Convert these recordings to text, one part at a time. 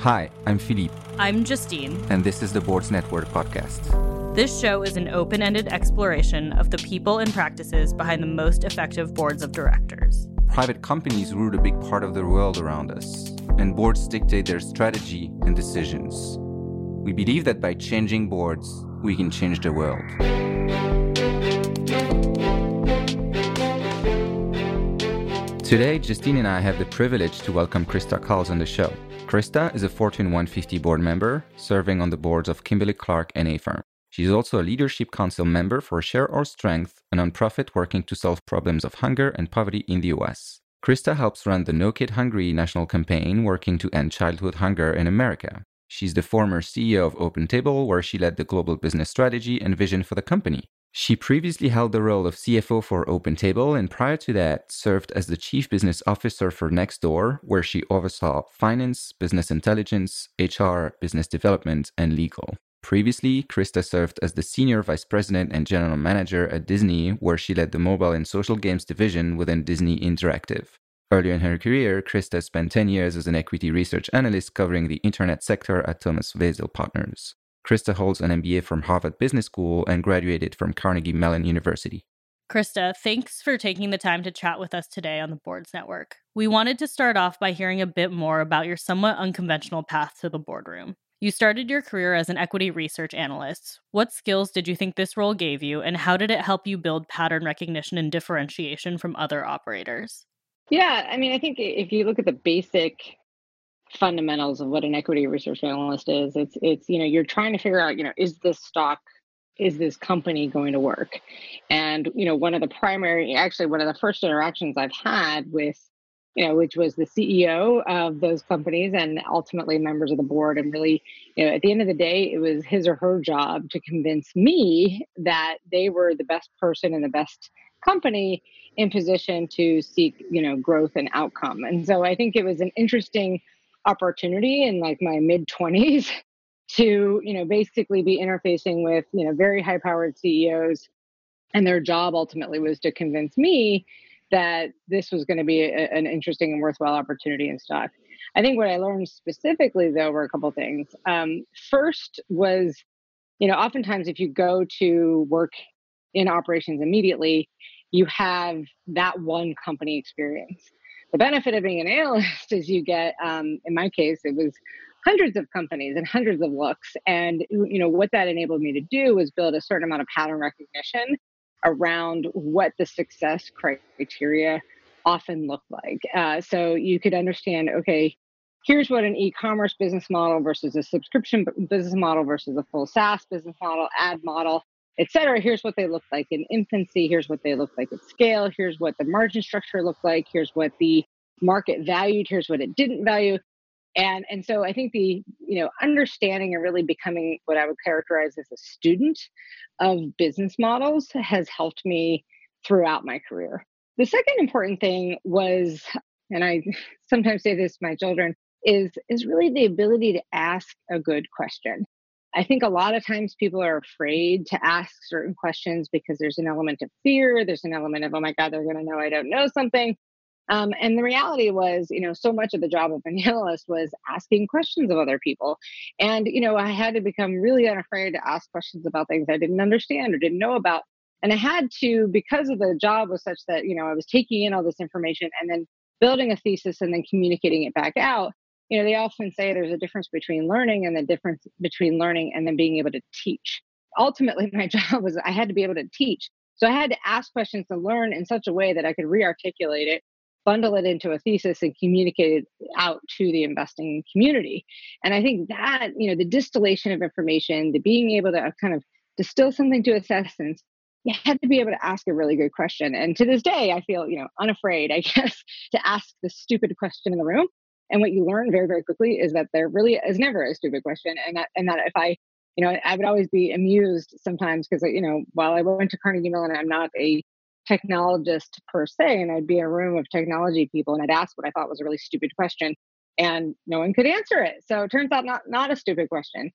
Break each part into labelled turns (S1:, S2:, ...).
S1: Hi, I'm Philippe.
S2: I'm Justine.
S1: And this is the Boards Network podcast.
S2: This show is an open ended exploration of the people and practices behind the most effective boards of directors.
S1: Private companies rule a big part of the world around us, and boards dictate their strategy and decisions. We believe that by changing boards, we can change the world. Today, Justine and I have the privilege to welcome Christa Quarles on the show. Christa is a Fortune 150 board member, serving on the boards of Kimberly Clark and Affirm. She is also a Leadership Council member for Share Our Strength, a nonprofit working to solve problems of hunger and poverty in the US. Christa helps run the No Kid Hungry national campaign working to end childhood hunger in America. She's the former CEO of OpenTable, where she led the global business strategy and vision for the company. She previously held the role of CFO for OpenTable and prior to that served as the Chief Business Officer for Nextdoor, where she oversaw finance, business intelligence, HR, business development, and legal. Previously, Christa served as the Senior Vice President and General Manager at Disney, where she led the mobile and social games division within Disney Interactive. Earlier in her career, Christa spent 10 years as an equity research analyst covering the internet sector at Thomas Weisel Partners. Christa holds an MBA from Harvard Business School and graduated from Carnegie Mellon University.
S2: Christa, thanks for taking the time to chat with us today on the Boards Network. We wanted to start off by hearing a bit more about your somewhat unconventional path to the boardroom. You started your career as an equity research analyst. What skills did you think this role gave you, and how did it help you build pattern recognition and differentiation from other operators?
S3: Yeah, I mean, I think if you look at the basic fundamentals of what an equity research analyst is. It's it's you know you're trying to figure out you know is this stock is this company going to work? And you know one of the primary actually one of the first interactions I've had with you know which was the CEO of those companies and ultimately members of the board and really you know at the end of the day it was his or her job to convince me that they were the best person and the best company in position to seek you know growth and outcome and so i think it was an interesting opportunity in like my mid 20s to you know basically be interfacing with you know very high powered CEOs and their job ultimately was to convince me that this was going to be a, an interesting and worthwhile opportunity in stock. I think what I learned specifically though were a couple things. Um, first was, you know, oftentimes if you go to work in operations immediately, you have that one company experience the benefit of being an analyst is you get um, in my case it was hundreds of companies and hundreds of looks. And you know what that enabled me to do was build a certain amount of pattern recognition around what the success criteria often look like. Uh, so you could understand okay here's what an e-commerce business model versus a subscription business model versus a full saas business model ad model et cetera. Here's what they look like in infancy. Here's what they look like at scale. Here's what the margin structure looked like. Here's what the market valued. Here's what it didn't value. And and so I think the you know understanding and really becoming what I would characterize as a student of business models has helped me throughout my career. The second important thing was, and I sometimes say this to my children, is is really the ability to ask a good question. I think a lot of times people are afraid to ask certain questions because there's an element of fear. There's an element of, oh my God, they're going to know I don't know something. Um, and the reality was, you know, so much of the job of an analyst was asking questions of other people. And, you know, I had to become really unafraid to ask questions about things I didn't understand or didn't know about. And I had to, because of the job was such that, you know, I was taking in all this information and then building a thesis and then communicating it back out you know, they often say there's a difference between learning and the difference between learning and then being able to teach. Ultimately, my job was I had to be able to teach. So I had to ask questions to learn in such a way that I could re-articulate it, bundle it into a thesis and communicate it out to the investing community. And I think that, you know, the distillation of information, the being able to uh, kind of distill something to its essence, you had to be able to ask a really good question. And to this day, I feel, you know, unafraid, I guess, to ask the stupid question in the room and what you learn very, very quickly is that there really is never a stupid question. And that, and that if I, you know, I would always be amused sometimes because, you know, while I went to Carnegie Mellon, I'm not a technologist per se, and I'd be in a room of technology people and I'd ask what I thought was a really stupid question and no one could answer it. So it turns out not, not a stupid question.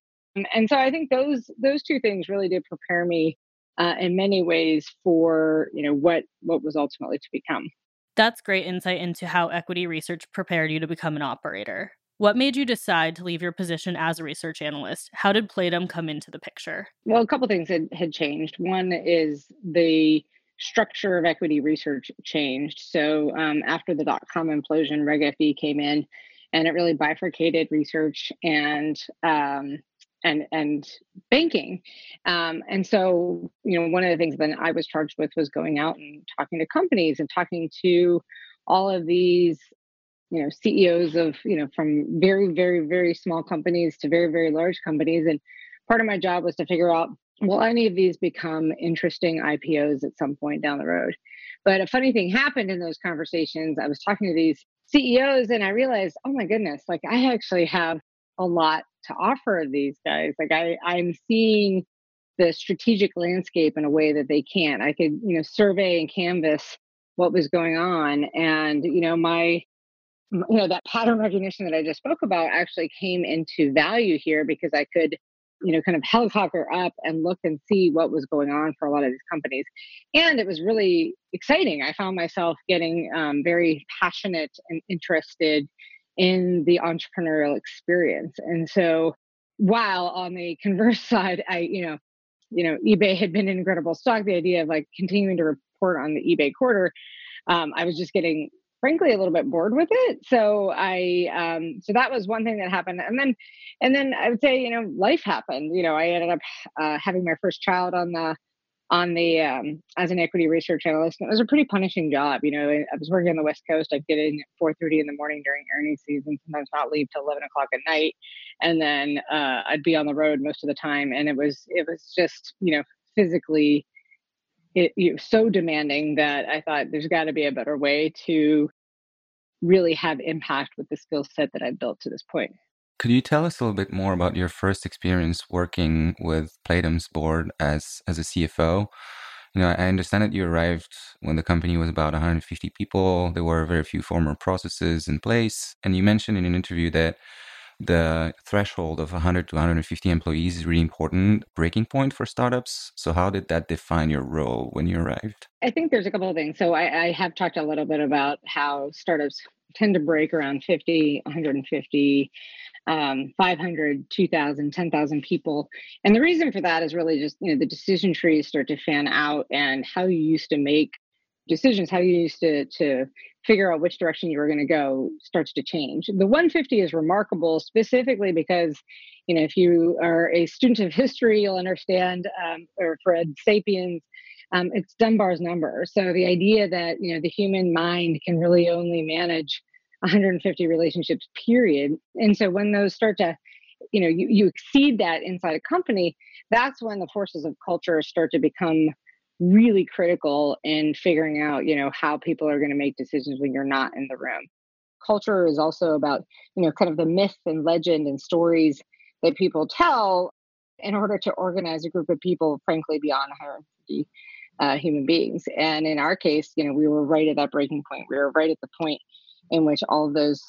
S3: And so I think those, those two things really did prepare me uh, in many ways for, you know, what, what was ultimately to become.
S2: That's great insight into how equity research prepared you to become an operator. What made you decide to leave your position as a research analyst? How did Playdom come into the picture?
S3: Well, a couple things had, had changed. One is the structure of equity research changed. So um, after the dot com implosion, Reg FD came in and it really bifurcated research and um, and and banking. Um, and so, you know, one of the things that I was charged with was going out and talking to companies and talking to all of these you know CEOs of you know from very very very small companies to very very large companies. And part of my job was to figure out will any of these become interesting IPOs at some point down the road? But a funny thing happened in those conversations. I was talking to these CEOs and I realized oh my goodness like I actually have a lot to offer these guys like I I'm seeing the strategic landscape in a way that they can't. I could you know survey and canvas what was going on and you know my you know that pattern recognition that i just spoke about actually came into value here because i could you know kind of helicopter up and look and see what was going on for a lot of these companies. And it was really exciting. I found myself getting um, very passionate and interested in the entrepreneurial experience and so while on the converse side i you know you know ebay had been an incredible stock the idea of like continuing to report on the ebay quarter um, i was just getting frankly a little bit bored with it. So I um, so that was one thing that happened, and then and then I would say you know life happened. You know I ended up uh, having my first child on the on the um, as an equity research analyst. It was a pretty punishing job. You know, I was working on the West Coast. I'd get in at 4:30 in the morning during earnings season. Sometimes not leave till 11 o'clock at night, and then uh, I'd be on the road most of the time. And it was it was just you know physically it, it was so demanding that I thought there's got to be a better way to really have impact with the skill set that I've built to this point.
S1: Could you tell us a little bit more about your first experience working with Playdom's board as as a CFO? You know, I understand that you arrived when the company was about 150 people. There were very few formal processes in place, and you mentioned in an interview that the threshold of 100 to 150 employees is really important breaking point for startups. So, how did that define your role when you arrived?
S3: I think there's a couple of things. So, I, I have talked a little bit about how startups tend to break around 50, 150. Um, 500, 2,000, 10,000 people. And the reason for that is really just, you know, the decision trees start to fan out and how you used to make decisions, how you used to to figure out which direction you were going to go starts to change. The 150 is remarkable specifically because, you know, if you are a student of history, you'll understand, um, or Fred Sapiens, um, it's Dunbar's number. So the idea that you know the human mind can really only manage 150 relationships, period. And so when those start to you know you, you exceed that inside a company that's when the forces of culture start to become really critical in figuring out, you know, how people are going to make decisions when you're not in the room. Culture is also about, you know, kind of the myth and legend and stories that people tell in order to organize a group of people, frankly, beyond 150 uh, human beings. And in our case, you know, we were right at that breaking point. We were right at the point in which all of those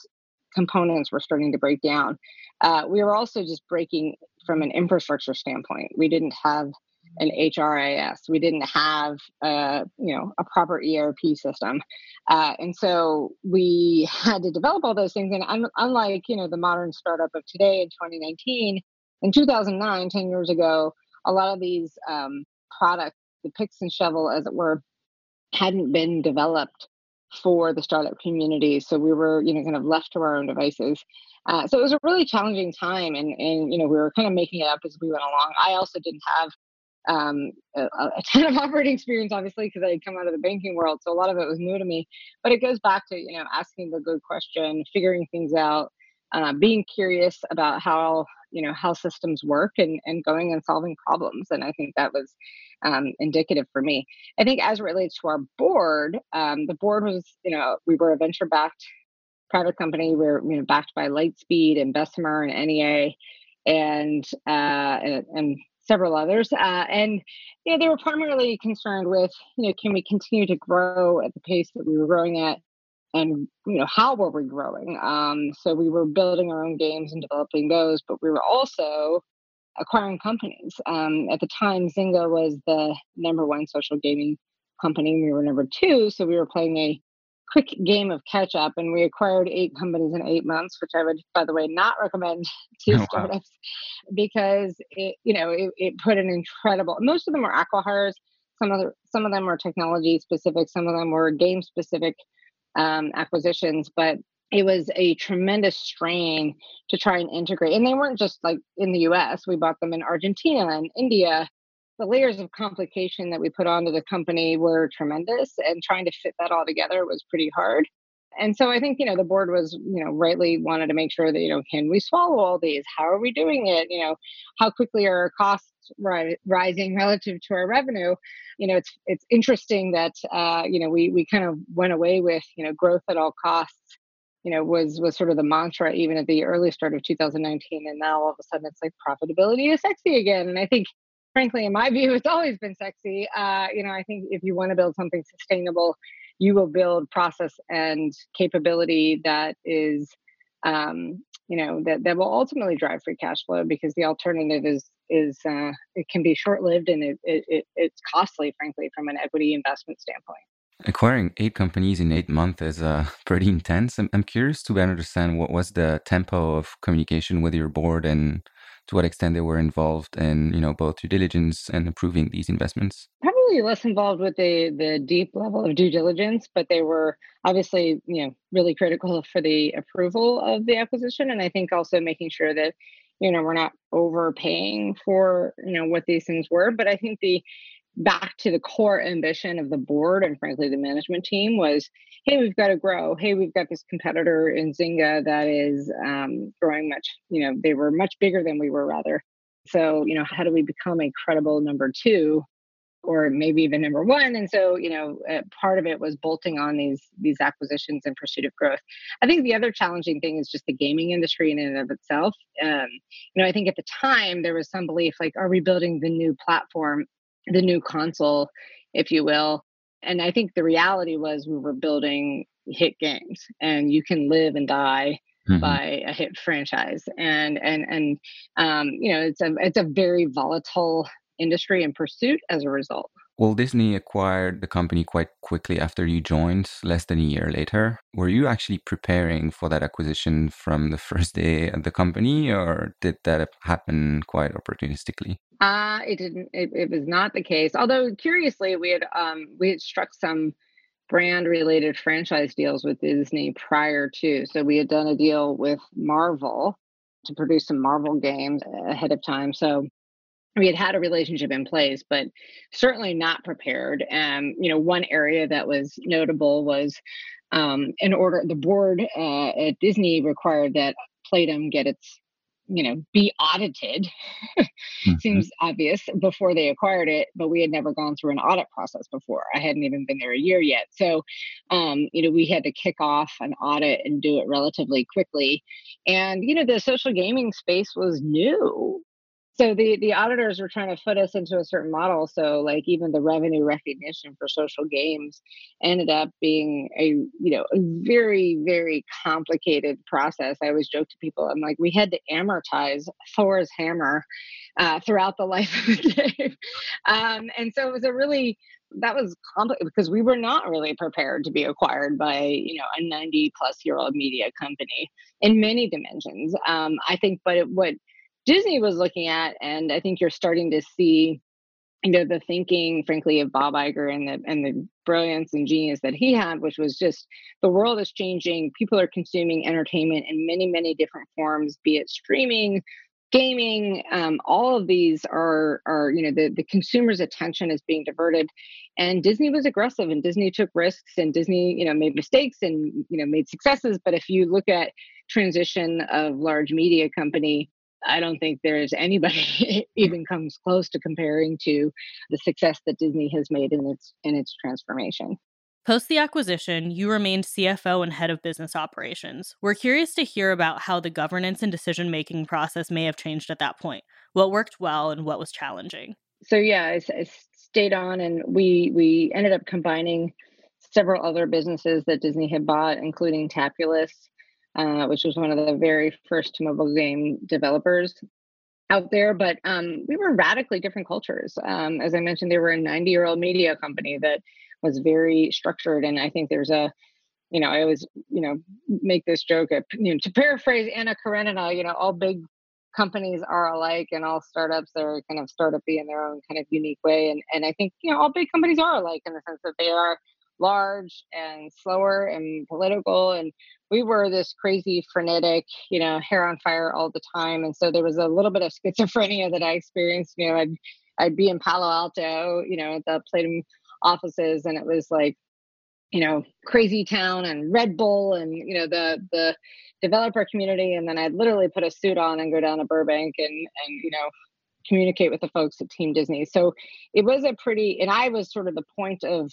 S3: components were starting to break down. Uh, we were also just breaking from an infrastructure standpoint. We didn't have an HRIS. We didn't have a you know a proper ERP system, uh, and so we had to develop all those things. And un- unlike you know the modern startup of today in 2019, in 2009, 10 years ago, a lot of these um, products, the picks and shovel, as it were, hadn't been developed for the startup community. So we were you know kind of left to our own devices. Uh, so it was a really challenging time, and and you know we were kind of making it up as we went along. I also didn't have um, a, a, ton of operating experience, obviously, because I had come out of the banking world. So a lot of it was new to me. But it goes back to you know asking the good question, figuring things out, uh, being curious about how you know how systems work, and and going and solving problems. And I think that was um, indicative for me. I think as it relates to our board, um, the board was you know we were a venture backed private company. We we're you know backed by Lightspeed and Bessemer and NEA. And, uh, and, and several others. Uh, and you know, they were primarily concerned with, you know, can we continue to grow at the pace that we were growing at, and you know, how were we growing? Um, so we were building our own games and developing those, but we were also acquiring companies. Um, at the time, Zynga was the number one social gaming company. We were number two, so we were playing a quick game of catch up and we acquired eight companies in eight months which i would by the way not recommend to oh, startups wow. because it you know it, it put an incredible most of them were acquihires some of the, some of them were technology specific some of them were game specific um, acquisitions but it was a tremendous strain to try and integrate. And they weren't just like in the us we bought them in argentina and india. The layers of complication that we put onto the company were tremendous and trying to fit that all together was pretty hard and so i think you know the board was you know rightly wanted to make sure that you know can we swallow all these? How are we doing it? You know how quickly are our costs ri- rising relative to our revenue? You know it's it's interesting that uh, you know we we kind of went away with you know growth at all costs you know was was sort of the mantra even at the early start of 2019 and now all of a sudden it's like profitability is sexy again. And i think frankly, in my view, it's always been sexy. Uh, you know, I think if you want to build something sustainable, you will build process and capability that is, um, you know, that that will ultimately drive free cash flow because the alternative is is uh, it can be short lived and it, it, it it's costly, frankly, from an equity investment standpoint.
S1: Acquiring eight companies in eight months is uh, pretty intense. I'm, I'm curious to understand what was the tempo of communication with your board and to what extent they were involved in, you know, both due diligence and approving these investments?
S3: Probably less involved with the the deep level of due diligence, but they were obviously, you know, really critical for the approval of the acquisition. And I think also making sure that, you know, we're not overpaying for, you know, what these things were. But I think the back to the core ambition of the board and frankly the management team was hey we've got to grow. Hey we've got this competitor in zynga that is um, growing much you know they were much bigger than we were rather. So you know how do we become a credible number two or maybe even number one? And so you know uh, part of it was bolting on these these acquisitions in pursuit of growth. I think the other challenging thing is just the gaming industry in and of itself. Um, you know i think at the time there was some belief like are we building the new platform the new console, if you will. And I think the reality was we were building hit games, and you can live and die mm-hmm. by a hit franchise. And and and um, you know, it's a it's a very volatile industry and pursuit as a result.
S1: Well, Disney acquired the company quite quickly after you joined, less than a year later. Were you actually preparing for that acquisition from the first day at the company, or did that happen quite opportunistically?
S3: Uh, it didn't. It, it was not the case. Although curiously, we had um, we had struck some brand related franchise deals with Disney prior to. So we had done a deal with Marvel to produce some Marvel games ahead of time. So we had had a relationship in place, but certainly not prepared. And you know, one area that was notable was um, in order the board uh, at Disney required that Playdom get its you know be audited mm-hmm. seems obvious before they acquired it but we had never gone through an audit process before i hadn't even been there a year yet so um, you know we had to kick off an audit and do it relatively quickly and you know the social gaming space was new so the the auditors were trying to fit us into a certain model so like even the revenue recognition for social games ended up being a you know a very very complicated process. I always joke to people i'm like we had to amortize thor's hammer uh, throughout the life of the game. Um, and so it was a really that was complicated because we were not really prepared to be acquired by you know a 90 plus year old media company in many dimensions. Um, i think but it, what Disney was looking at, and I think you're starting to see, you know, the thinking, frankly, of Bob Iger and the and the brilliance and genius that he had, which was just the world is changing. People are consuming entertainment in many, many different forms, be it streaming, gaming um, all of these are are you know the the consumer's attention is being diverted and disney was aggressive and disney took risks and disney you know made mistakes and you know made successes but if you look at transition of large media company I don't think there's anybody even comes close to comparing to the success that Disney has made in its in its transformation.
S2: Post the acquisition, you remained CFO and head of business operations. We're curious to hear about how the governance and decision making process may have changed at that point. What worked well and what was challenging?
S3: So yeah, I, I stayed on, and we we ended up combining several other businesses that Disney had bought, including Tapulous uh, which was one of the very first mobile game developers out there. But um, we were radically different cultures. Um, as I mentioned, they were a 90 year old media company that was very structured. And I think there's a you know, I always, you know, make this joke, you know, to paraphrase Anna Karenina, you know, all big companies are alike and all startups are kind of startupy in their own kind of unique way. And, and I think, you know, all big companies are alike in the sense that they are large and slower and political. And we were this crazy, frenetic, you know, hair on fire all the time. And so there was a little bit of schizophrenia that I experienced. You know, I'd, I'd be in Palo Alto, you know, at the Playdom offices, and it was like, you know, crazy town and Red Bull and, you know, the, the, developer community and then I'd literally put a suit on and go down to Burbank and and you know communicate with the folks at Team Disney. So it was a pretty and I was sort of the point of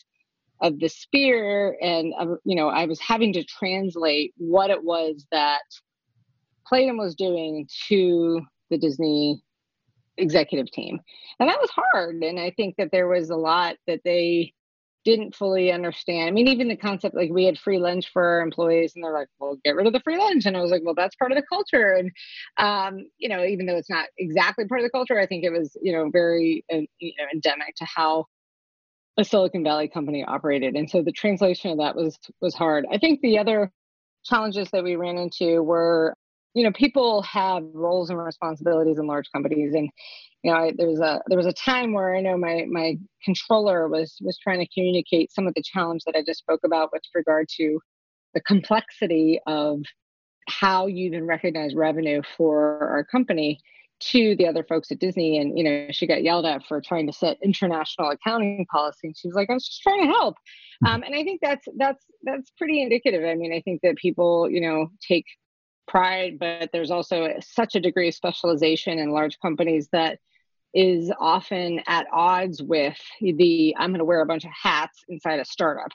S3: of the spear and uh, you know I was having to translate what it was that Playdom was doing to the Disney executive team. And that was hard and I think that there was a lot that they didn't fully understand. I mean, even the concept like we had free lunch for our employees, and they're like, "Well, get rid of the free lunch," and I was like, "Well, that's part of the culture." And um, you know, even though it's not exactly part of the culture, I think it was you know very uh, you know endemic to how a Silicon Valley company operated, and so the translation of that was was hard. I think the other challenges that we ran into were you know people have roles and responsibilities in large companies. And you know, I, there was a there was a time where I know my my controller was was trying to communicate some of the challenge that I just spoke about with regard to the complexity of how you even recognize revenue for our company to the other folks at Disney. And, you know, she got yelled at for trying to set international accounting policy. And she was like, I was just trying to help. Um, and I think that's, that's, that's pretty indicative. I mean, I think that people, you know, take pride, but there's also such a degree of specialization in large companies that is often at odds with the I'm going to wear a bunch of hats inside a startup.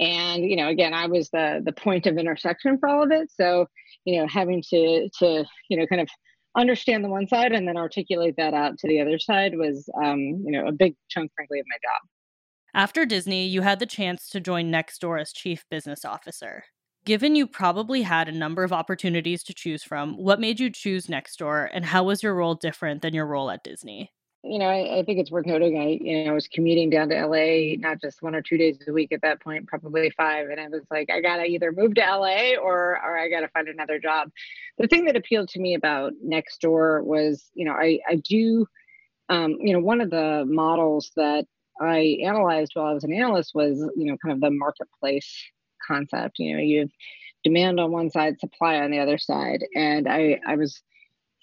S3: And you know, again, I was the the point of intersection for all of it. So you know, having to to you know kind of understand the one side and then articulate that out to the other side was um, you know a big chunk, frankly, of my job.
S2: After Disney, you had the chance to join Nextdoor as chief business officer. Given you probably had a number of opportunities to choose from, what made you choose Nextdoor and how was your role different than your role at Disney?
S3: You know, I, I, think it's worth noting. I, you know, I was commuting down to LA, not just one or two days a week at that point, probably five. And I was like, I gotta either move to LA or, or I gotta find another job. The thing that appealed to me about Nextdoor was, you know, I, I do, um, you know, one of the models that I analyzed while I was an analyst was, you know, kind of the marketplace concept. You know, you have demand on one side, supply on the other side. And I, I was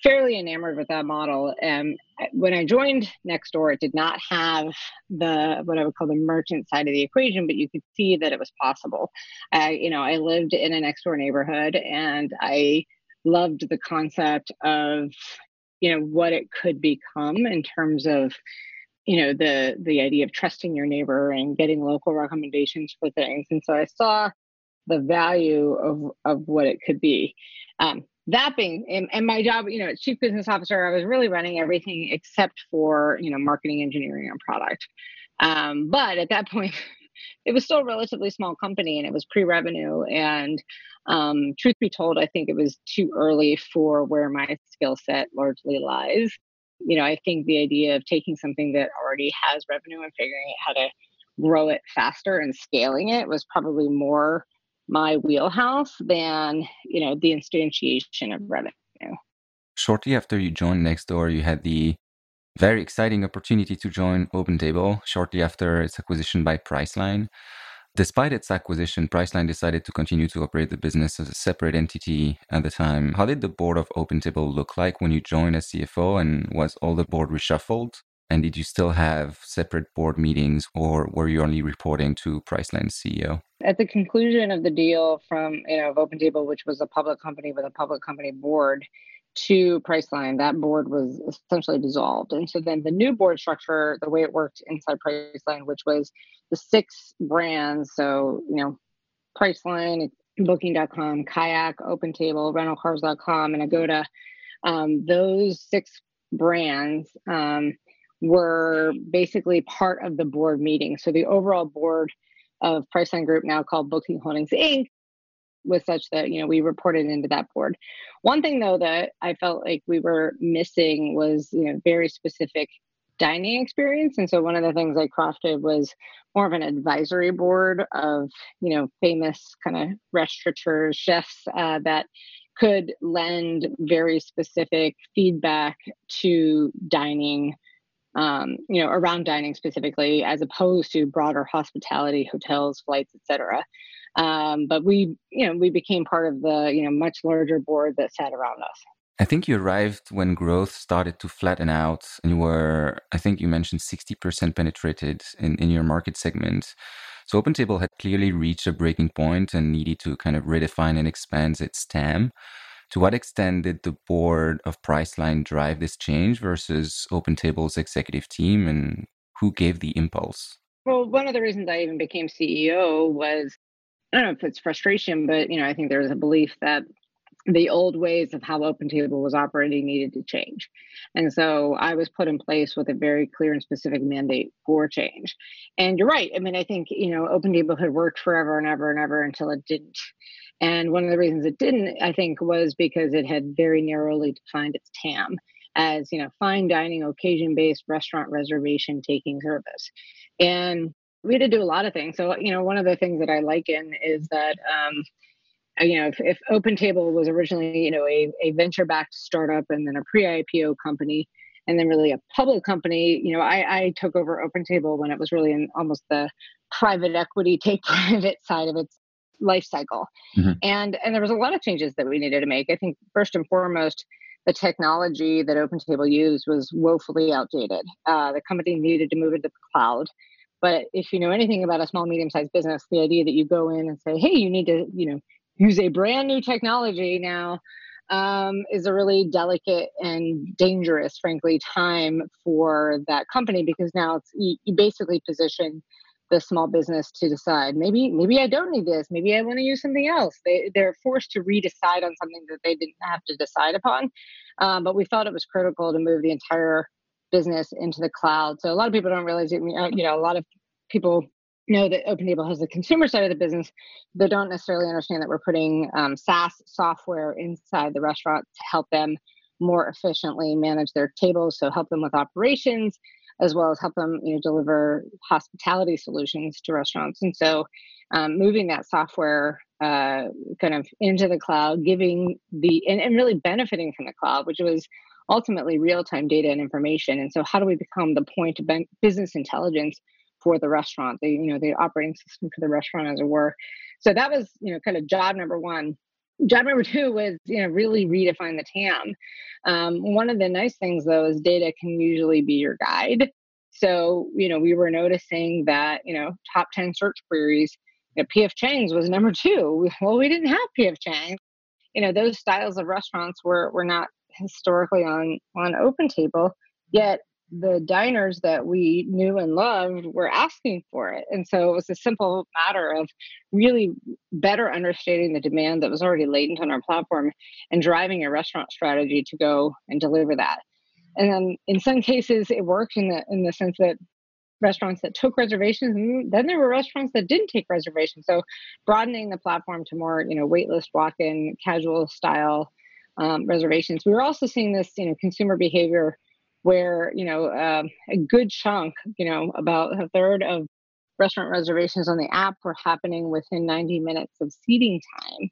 S3: fairly enamored with that model. And when I joined Nextdoor, it did not have the what I would call the merchant side of the equation, but you could see that it was possible. I, you know, I lived in a next door neighborhood, and I loved the concept of, you know, what it could become in terms of you know the the idea of trusting your neighbor and getting local recommendations for things and so i saw the value of of what it could be um, that being and, my job you know as chief business officer i was really running everything except for you know marketing engineering and product. Um, but at that point it was still a relatively small company and it was pre-revenue and um, truth be told i think it was too early for where my skill set largely lies. You know, I think the idea of taking something that already has revenue and figuring out how to grow it faster and scaling it was probably more my wheelhouse than, you know, the instantiation of revenue.
S1: Shortly after you joined Nextdoor, you had the very exciting opportunity to join OpenTable shortly after its acquisition by Priceline. Despite its acquisition, Priceline decided to continue to operate the business as a separate entity at the time. How did the board of OpenTable look like when you joined as CFO, and was all the board reshuffled? And did you still have separate board meetings, or were you only reporting to Priceline's CEO?
S3: At the conclusion of the deal from you know of OpenTable, which was a public company with a public company board, to Priceline, that board was essentially dissolved. And so then the new board structure, the way it worked inside Priceline, which was the six brands, so, you know, Priceline, Booking.com, Kayak, OpenTable, RentalCars.com, and Agoda, um, those six brands um, were basically part of the board meeting. So the overall board of Priceline Group, now called Booking Holdings Inc., was such that you know we reported into that board. One thing though that I felt like we were missing was you know very specific dining experience. And so one of the things I crafted was more of an advisory board of, you know, famous kind of restaurateurs, chefs uh, that could lend very specific feedback to dining um, you know, around dining specifically, as opposed to broader hospitality, hotels, flights, etc. Um, but we, you know, we became part of the, you know, much larger board that sat around us.
S1: I think you arrived when growth started to flatten out, and you were, I think you mentioned 60% penetrated in, in your market segment. So OpenTable had clearly reached a breaking point and needed to kind of redefine and expand its TAM. To what extent did the board of Priceline drive this change versus OpenTable's executive team, and who gave the impulse?
S3: Well, one of the reasons I even became CEO was I don't know if it's frustration, but you know, I think there was a belief that the old ways of how OpenTable was operating needed to change. And so I was put in place with a very clear and specific mandate for change. And you're right. I mean, I think, you know, OpenTable had worked forever and ever and ever until it didn't. And one of the reasons it didn't, I think, was because it had very narrowly defined its TAM as, you know, fine dining, occasion based restaurant reservation taking service. And we had to do a lot of things. So, you know, one of the things that I liken is that, um, you know, if, if OpenTable was originally, you know, a, a venture backed startup and then a pre IPO company, and then really a public company, you know, I, I took over OpenTable when it was really in almost the private equity take private side of its life cycle. Mm-hmm. And and there was a lot of changes that we needed to make. I think first and foremost, the technology that OpenTable used was woefully outdated. Uh, the company needed to move into the cloud. But if you know anything about a small, medium-sized business, the idea that you go in and say, "Hey, you need to, you know, use a brand new technology now," um, is a really delicate and dangerous, frankly, time for that company because now it's you, you basically position the small business to decide maybe maybe i don't need this maybe i want to use something else they, they're forced to redecide on something that they didn't have to decide upon um, but we felt it was critical to move the entire business into the cloud so a lot of people don't realize it you know a lot of people know that OpenTable has the consumer side of the business, they don't necessarily understand that we're putting um, SaaS software inside the restaurant to help them more efficiently manage their tables. So help them with operations, as well as help them you know deliver hospitality solutions to restaurants. And so um, moving that software uh, kind of into the cloud giving the and, and really benefiting from the cloud which was ultimately real-time data and information. And so how do we become the point of business intelligence for the restaurant? The you know the operating system for the restaurant as it were. So that was you know kind of job number one job number two was you know really redefine the tam. Um, one of the nice things though is data can usually be your guide. So you know we were noticing that you know top 10 search queries you know, pf chang's was number two. Well we didn't have pf chang's you know those styles of restaurants were were not historically on on OpenTable yet the diners that we knew and loved were asking for it. And so it was a simple matter of really better understanding the demand that was already latent on our platform and driving a restaurant strategy to go and deliver that. And then in some cases it worked in the in the sense that restaurants that took reservations and then there were restaurants that didn't take reservations. So broadening the platform to more, you know, waitlist walk-in, casual style um, reservations. We were also seeing this, you know, consumer behavior where you know um, a good chunk, you know, about a third of restaurant reservations on the app were happening within 90 minutes of seating time.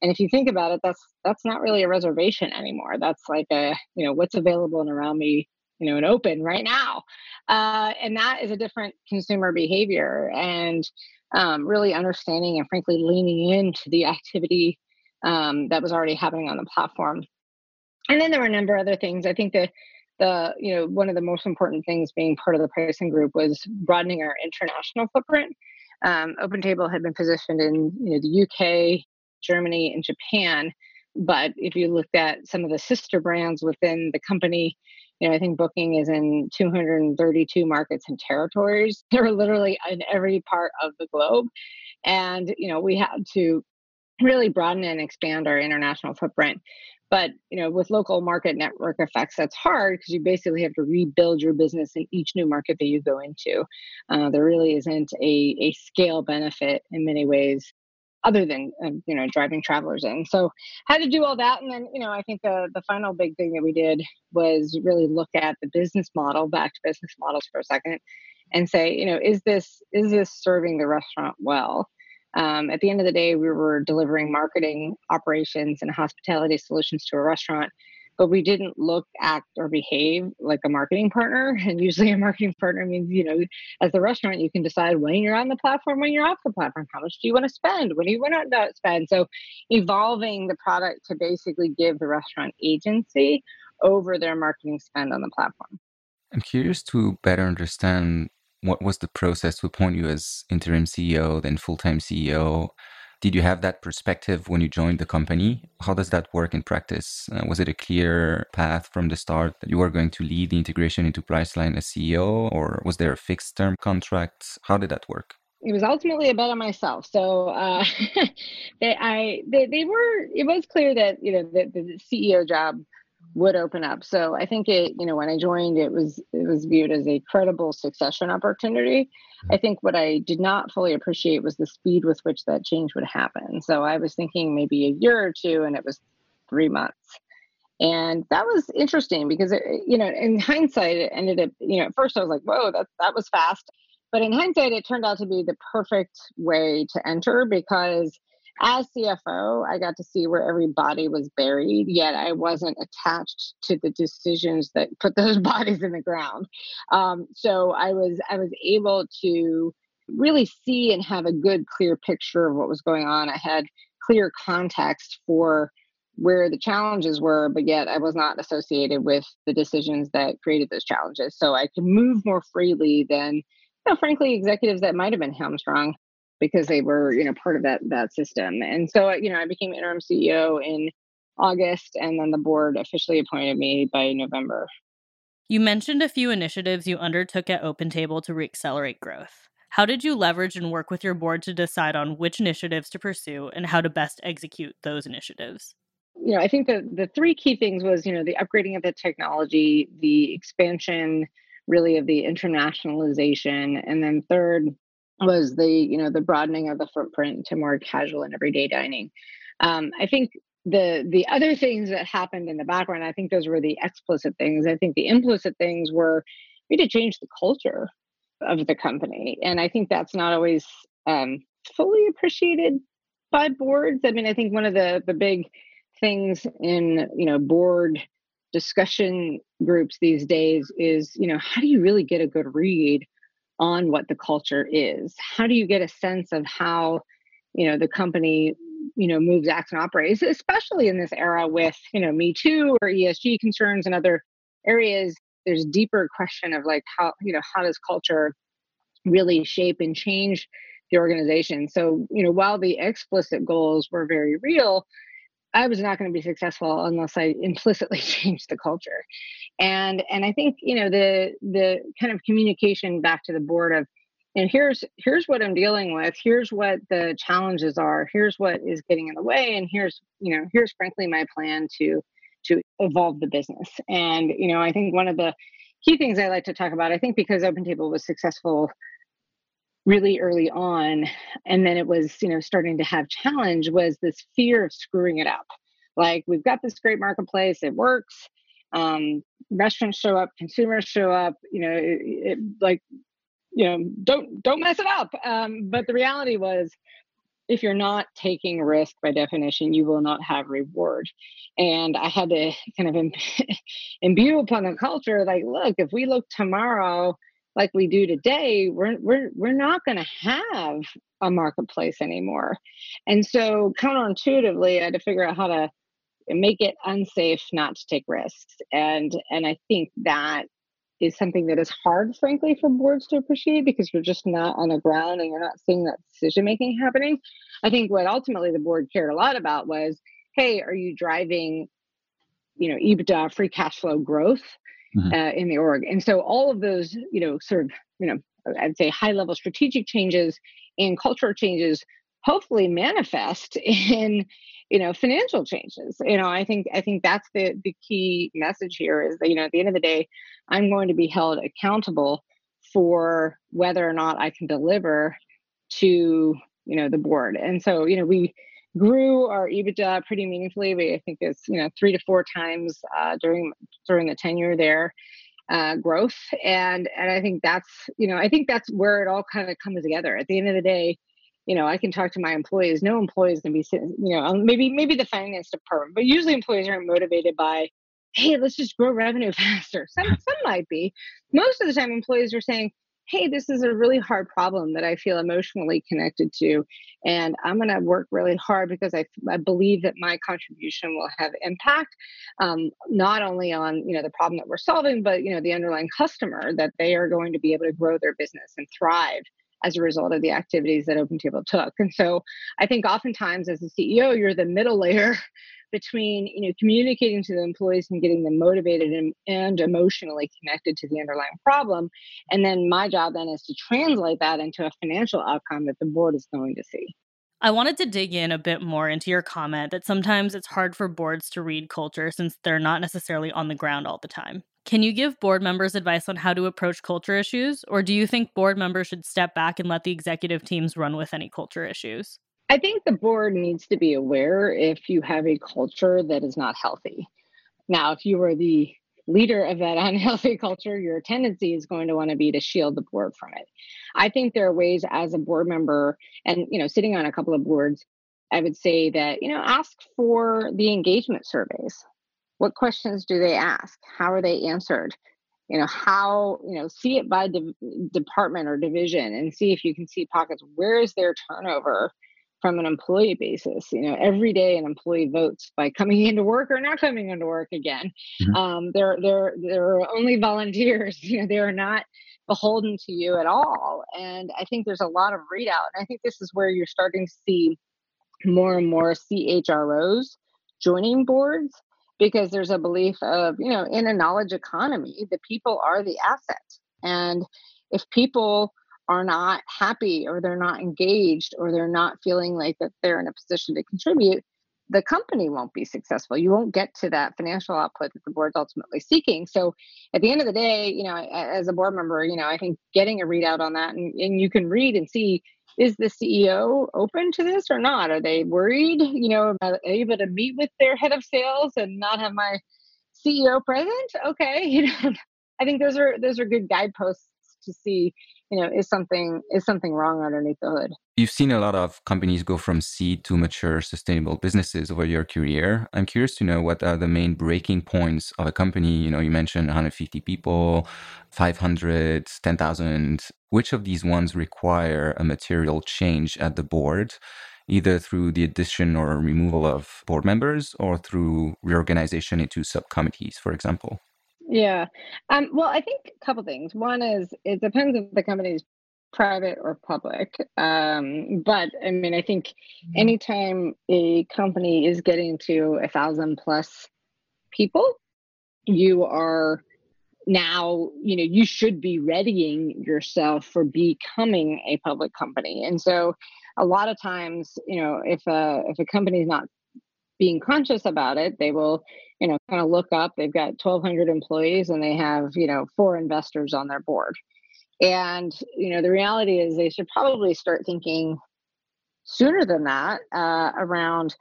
S3: And if you think about it, that's that's not really a reservation anymore. That's like a you know what's available and around me, you know, and open right now. Uh, and that is a different consumer behavior, and um, really understanding and frankly leaning into the activity um, that was already happening on the platform. And then there were a number of other things. I think the the you know one of the most important things being part of the Priceline group was broadening our international footprint. Um, OpenTable had been positioned in you know the uk germany and japan but if you looked at some of the sister brands within the company you know i think booking is in 232 markets and territories. They're literally in every part of the globe. And you know we had to really broaden and expand our international footprint but you know, with local market network effects, that's hard because you basically have to rebuild your business in each new market that you go into. Uh, there really isn't a, a scale benefit in many ways other than um, you know driving travelers in. So had to do all that, and then you know I think the the final big thing that we did was really look at the business model, back to business models for a second, and say you know is this is this serving the restaurant well? Um, at the end of the day, we were delivering marketing operations and hospitality solutions to a restaurant but we didn't look, act, or behave like a marketing partner. And usually, a marketing partner means, you know, as the restaurant, you can decide when you're on the platform, when you're off the platform, how much do you want to spend, when do you want to spend. So, evolving the product to basically give the restaurant agency over their marketing spend on the platform.
S1: I'm curious to better understand what was the process to appoint you as interim CEO, then full time CEO did you have that perspective when you joined the company? How does that work in practice? Uh, was it a clear path from the start that you were going to lead the integration into Priceline as CEO, or was there a fixed term contract? How did that work?
S3: it was ultimately a bet on myself. So uh, they, I, they, they were. It was clear that you know the, the CEO job would open up. So I think it, you know, when I joined, it was it was viewed as a credible succession opportunity. Mm-hmm. I think what I did not fully appreciate was the speed with which that change would happen. So I was thinking maybe a year or two, and it was three months. And that was interesting because, it, you know, in hindsight, it ended up, you know, at first I was like, whoa, that, that was fast. But in hindsight, it turned out to be the perfect way to enter because as CFO, I got to see where every body was buried, yet I wasn't attached to the decisions that put those bodies in the ground. Um, so I was I was able to really see and have a good, clear picture of what was going on. I had clear context for where the challenges were, but yet I was not associated with the decisions that created those challenges. So I could move more freely than, you know, frankly, executives that might have been hamstrung because they were you know part of that that system. And so you know i became interim ceo in august and then the board officially appointed me by november.
S2: You mentioned a few initiatives you undertook at opentable to reaccelerate growth. How did you leverage and work with your board to decide on which initiatives to pursue and how to best execute those initiatives?
S3: You know i think the the three key things was you know the upgrading of the technology the expansion really of the internationalization and then third was the you know the broadening of the footprint to more casual and everyday dining. Um, I think the the other things that happened in the background, I think those were the explicit things. I think the implicit things were we had to change the culture of the company, and I think that's not always um, fully appreciated by boards. I mean, I think one of the the big things in you know board discussion groups these days is you know how do you really get a good read on what the culture is. How do you get a sense of how you know the company you know moves acts and operates especially in this era with you know me too or esg concerns and other areas? There's deeper question of like how you know how does culture really shape and change the organization? So you know while the explicit goals were very real I was not going to be successful unless I implicitly changed the culture. And and I think, you know, the the kind of communication back to the board of and here's here's what I'm dealing with, here's what the challenges are, here's what is getting in the way and here's, you know, here's frankly my plan to to evolve the business. And you know, I think one of the key things I like to talk about, I think because OpenTable was successful really early on and then it was you know starting to have challenge was this fear of screwing it up. Like we've got this great marketplace it works um, restaurants show up consumers show up you know it, it, like you know don't don't mess it up. Um, but the reality was if you're not taking risk by definition you will not have reward. And i had to kind of imbue upon the culture like look if we look tomorrow like we do today, we're we're we're not going to have a marketplace anymore. And so counterintuitively, I had to figure out how to make it unsafe not to take risks. And and I think that is something that is hard, frankly, for boards to appreciate because you're just not on the ground and you're not seeing that decision making happening. I think what ultimately the board cared a lot about was, hey, are you driving, you know, EBITDA free cash flow growth? Mm-hmm. uh, in the org. And so all of those, you know, sort of, you know, I'd say high level strategic changes and cultural changes hopefully manifest in you know financial changes you know i think i think that's the the key message here is that you know at the end of the day i'm going to be held accountable for whether or not i can deliver to you know the board and so you know we grew our ebitda pretty meaningfully. We i think it's you know three to four times uh, during during the tenure there uh, growth. And and i think that's you know i think that's where it all kind of comes together. At the end of the day you know i can talk to my employees. No employees can be sitting you know um, maybe maybe the finance department but usually employees aren't motivated by hey let's just grow revenue faster. Some some might be. Most of the time employees are saying hey, this is a really hard problem that I feel emotionally connected to. And I'm going to work really hard because I, I believe that my contribution will have impact, um, not only on, you know, the problem that we're solving, but, you know, the underlying customer that they are going to be able to grow their business and thrive as a result of the activities that OpenTable took. And so I think oftentimes as a CEO, you're the middle layer between you know communicating to the employees and getting them motivated and, and emotionally connected to the underlying problem and then my job then is to translate that into a financial outcome that the board is going to see
S2: I wanted to dig in a bit more into your comment that sometimes it's hard for boards to read culture since they're not necessarily on the ground all the time. Can you give board members advice on how to approach culture issues, or do you think board members should step back and let the executive teams run with any culture issues?
S3: I think the board needs to be aware if you have a culture that is not healthy. Now, if you are the leader of that unhealthy culture, your tendency is going to want to be to shield the board from it. I think there are ways as a board member and you know sitting on a couple of boards, I would say that you know ask for the engagement surveys. What questions do they ask? How are they answered? You know how you know see it by de- department or division and see if you can see pockets. Where is their turnover? From an employee basis. You know, every day an employee votes by coming into work or not coming into work again. Mm-hmm. Um, they're they're they're only volunteers. You know, they are not beholden to you at all. And I think there's a lot of readout. And I think this is where you're starting to see more and more CHROs joining boards because there's a belief of, you know, in a knowledge economy, the people are the asset. And if people are not happy or they're not engaged or they're not feeling like that they're in a position to contribute the company won't be successful. You won't get to that financial output that the board's ultimately seeking. So at the end of the day you know as a board member you know i think getting a readout on that and, and you can read and see is the ceo open to this or not? Are they worried you know able to meet with their head of sales and not have my ceo present? Okay you know i think those are those are good guideposts to see you know is something is something wrong underneath the hood.
S1: You've seen a lot of companies go from seed to mature sustainable businesses over your career. I'm curious to know what are the main breaking points of a company. You know you mentioned 150 people 500 10000 which of these ones require a material change at the board either through the addition or removal of board members or through reorganization into subcommittees for example
S3: yeah. Um, well, I think a couple things. One is it depends if the company is private or public. Um, but I mean, I think mm-hmm. anytime a company is getting to a thousand plus people, you are now, you know, you should be readying yourself for becoming a public company. And so a lot of times, you know, if a if a company is not being conscious about it, they will, you know, kind of look up. They've got 1,200 employees and they have, you know, four investors on their board. And, you know, the reality is they should probably start thinking sooner than that uh, around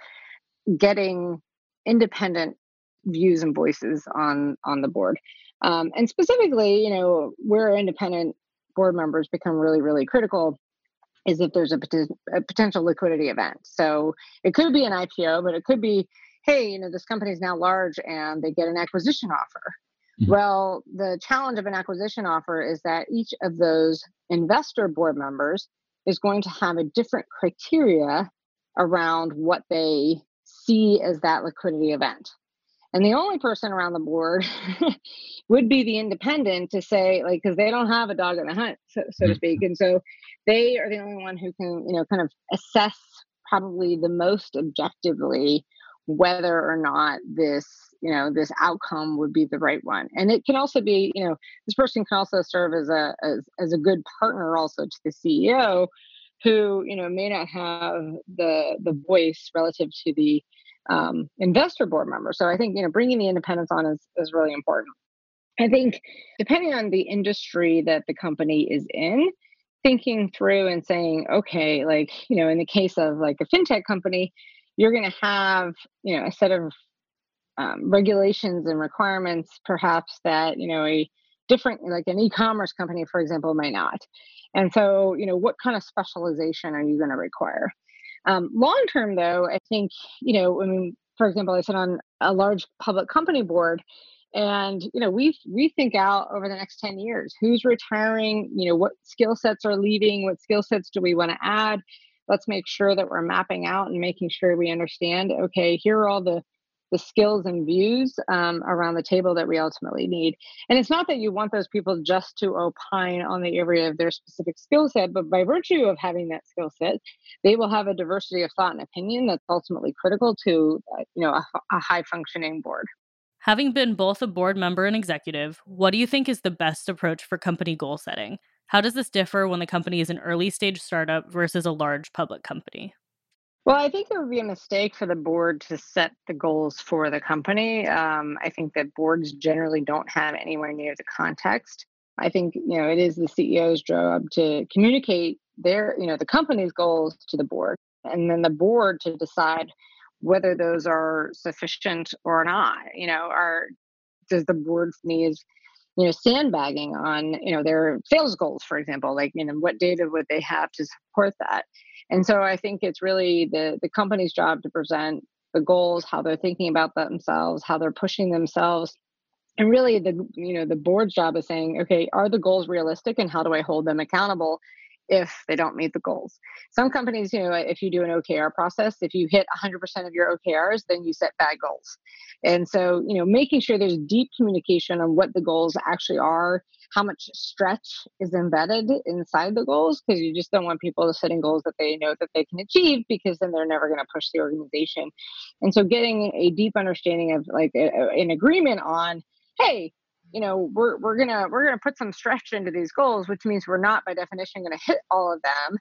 S3: getting independent views and voices on on the board. Um, and specifically, you know, where independent board members become really, really critical is if there's a, a, potential liquidity event. So it could be an IPO, but it could be, hey, you know, this company is now large and they get an acquisition offer. Mm-hmm. Well, the challenge of an acquisition offer is that each of those investor board members is going to have a different criteria around what they see as that liquidity event. And the only person around the board would be the independent to say, like, because they don't have a dog in the hunt, so, so to mm-hmm. speak. And so they are the only one who can, you know, kind of assess probably the most objectively whether or not this you know this outcome would be the right one and it can also be you know this person can also serve as a as, as a good partner also to the ceo who you know may not have the the voice relative to the um, investor board member so i think you know bringing the independence on is, is really important i think depending on the industry that the company is in thinking through and saying, okay, like, you know, in the case of like a fintech company, you're going to have, you know, a set of um, regulations and requirements, perhaps that, you know, a different, like an e commerce company, for example, might not. And so, you know, what kind of specialization are you going to require? Um, long term, though, I think, you know, I mean, for example, I sit on a large public company board and you know we we think out over the next 10 years who's retiring you know what skill sets are leaving what skill sets do we want to add? Let's make sure that we're mapping out and making sure we understand okay here are all the the skills and views um, around the table that we ultimately need and it's not that you want those people just to opine on the area of their specific skill set but by virtue of having that skill set they will have a diversity of thought and opinion that's ultimately critical to uh, you know a, a high functioning board
S2: Having been both a board member and executive, what do you think is the best approach for company goal setting? How does this differ when the company is an early stage startup versus a large public company?
S3: Well, I think it would be a mistake for the board to set the goals for the company. Um, I think that boards generally don't have anywhere near the context. I think you know it is the CEO's job to communicate their you know the company's goals to the board, and then the board to decide whether those are sufficient or not. You know, are does the board need you know sandbagging on you know their sales goals, for example? Like, you know, what data would they have to support that? And so I think it's really the the company's job to present the goals, how they're thinking about themselves, how they're pushing themselves. And really the you know the board's job is saying, okay, are the goals realistic and how do I hold them accountable? If they don't meet the goals. Some companies, you know, if you do an OKR process, if you hit 100% of your OKRs, then you set bad goals. And so, you know, making sure there's deep communication on what the goals actually are, how much stretch is embedded inside the goals, because you just don't want people to setting goals that they know that they can achieve, because then they're never going to push the organization. And so, getting a deep understanding of like a, an agreement on, hey, you know we're we're gonna we're gonna put some stretch into these goals which means we're not by definition to hit all of them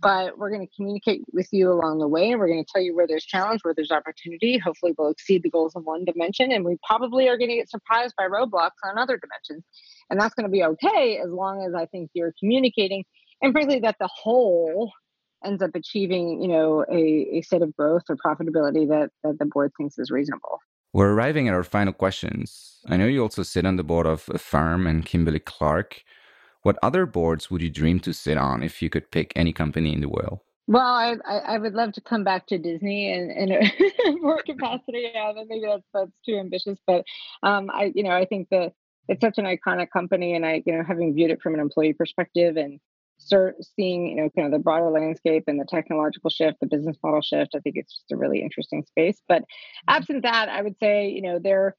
S3: but we're going to communicate with you along the way and we're going to tell you where there's challenge where there's opportunity. Hopefully we'll exceed the goals in one dimension and we probably are going to get surprised by roadblocks on other dimensions and that's going to be okay as long as i think you're communicating and frankly that the whole ends up achieving you know a, a set of growth or profitability that, that the board thinks is reasonable
S1: we're arriving at our final questions. I know you also sit on the board of Affirm and Kimberly Clark. What other boards would you dream to sit on if you could pick any company in the world?
S3: Well, I, I, would love to come back to Disney in, in a more capacity. Yeah, maybe that's that's too ambitious, but um, I you know I think that it's such an iconic company, and I you know having viewed it from an employee perspective and start seeing you know kind of the broader landscape and the technological shift the business model shift i think it's just a really interesting space. But mm-hmm. absent that i would say you know there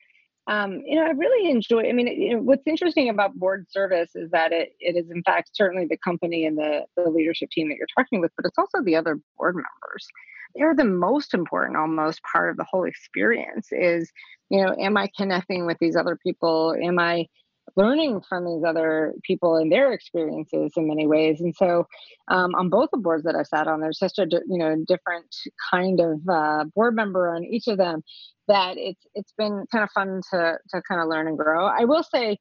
S3: um, you know i really enjoy i mean you know, what's interesting about board service is that it, it is in fact certainly the company and the, the leadership team that you're talking with but it's also the other board members. They're the most important almost part of the whole experience is you know am i connecting with these other people? Am i learning from these other people and their experiences in many ways. And so, um, on both the boards that I've sat on, there's such a you know different kind of uh, board member on each of them that it's it's been kind of fun to to kind of learn and grow. I will say.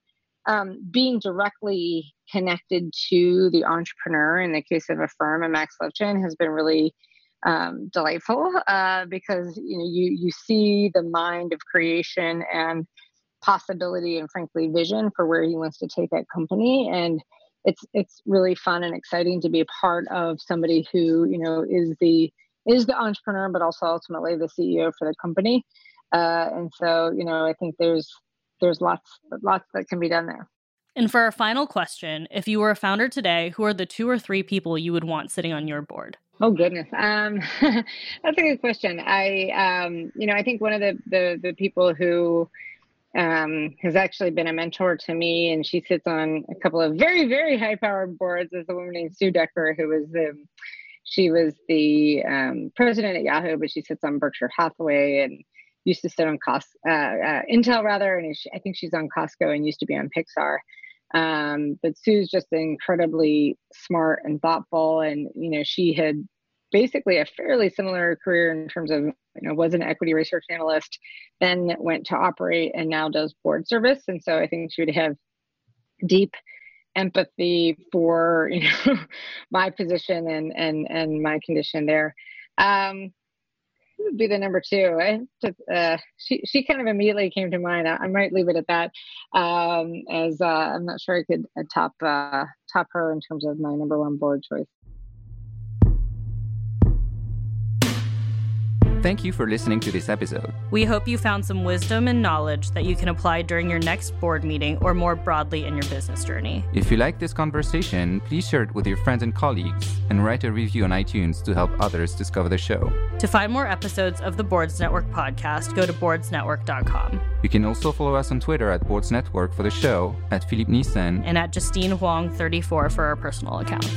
S3: Um, being directly connected to the entrepreneur in the case of a firm and Max Levchin has been really um, delightful uh, because you know you you see the mind of creation and possibility and frankly vision for where he wants to take that company. And it's it's really fun and exciting to be a part of somebody who you know is the is the entrepreneur but also ultimately the ceo for the company. Uh, and so you know i think there's there's lots lots that can be done there.
S2: And for our final question if you were a founder today who are the two or three people you would want sitting on your board?
S3: Oh goodness, um, that's a good question. I, um, you know, I think one of the the, the people who um, has actually been a mentor to me, and she sits on a couple of very, very high-powered boards. Is a woman named Sue Decker, who was the she was the um, president at Yahoo, but she sits on Berkshire Hathaway and used to sit on Cos- uh, uh, Intel rather, and I think she's on Costco and used to be on Pixar. Um, but Sue's just incredibly smart and thoughtful, and you know she had basically a fairly similar career in terms of you know was an equity research analyst then went to operate and now does board service and so i think she would have deep empathy for you know my position and and and my condition there. Um, would be the number two. I uh, she she kind of immediately came to mind. I, I might leave it at that, um, as uh, I'm not sure I could uh, top uh, top her in terms of my number one board choice.
S1: Thank you for listening to this episode.
S2: We hope you found some wisdom and knowledge that you can apply during your next board meeting or more broadly in your business journey.
S1: If you like this conversation, please share it with your friends and colleagues and write a review on iTunes to help others discover the show.
S2: To find more episodes of the Boards Network podcast, go to boardsnetwork.com.
S1: You can also follow us on Twitter at Boards Network for the show, at Philippe Nissen,
S2: and at Justine Huang 34 for our personal accounts.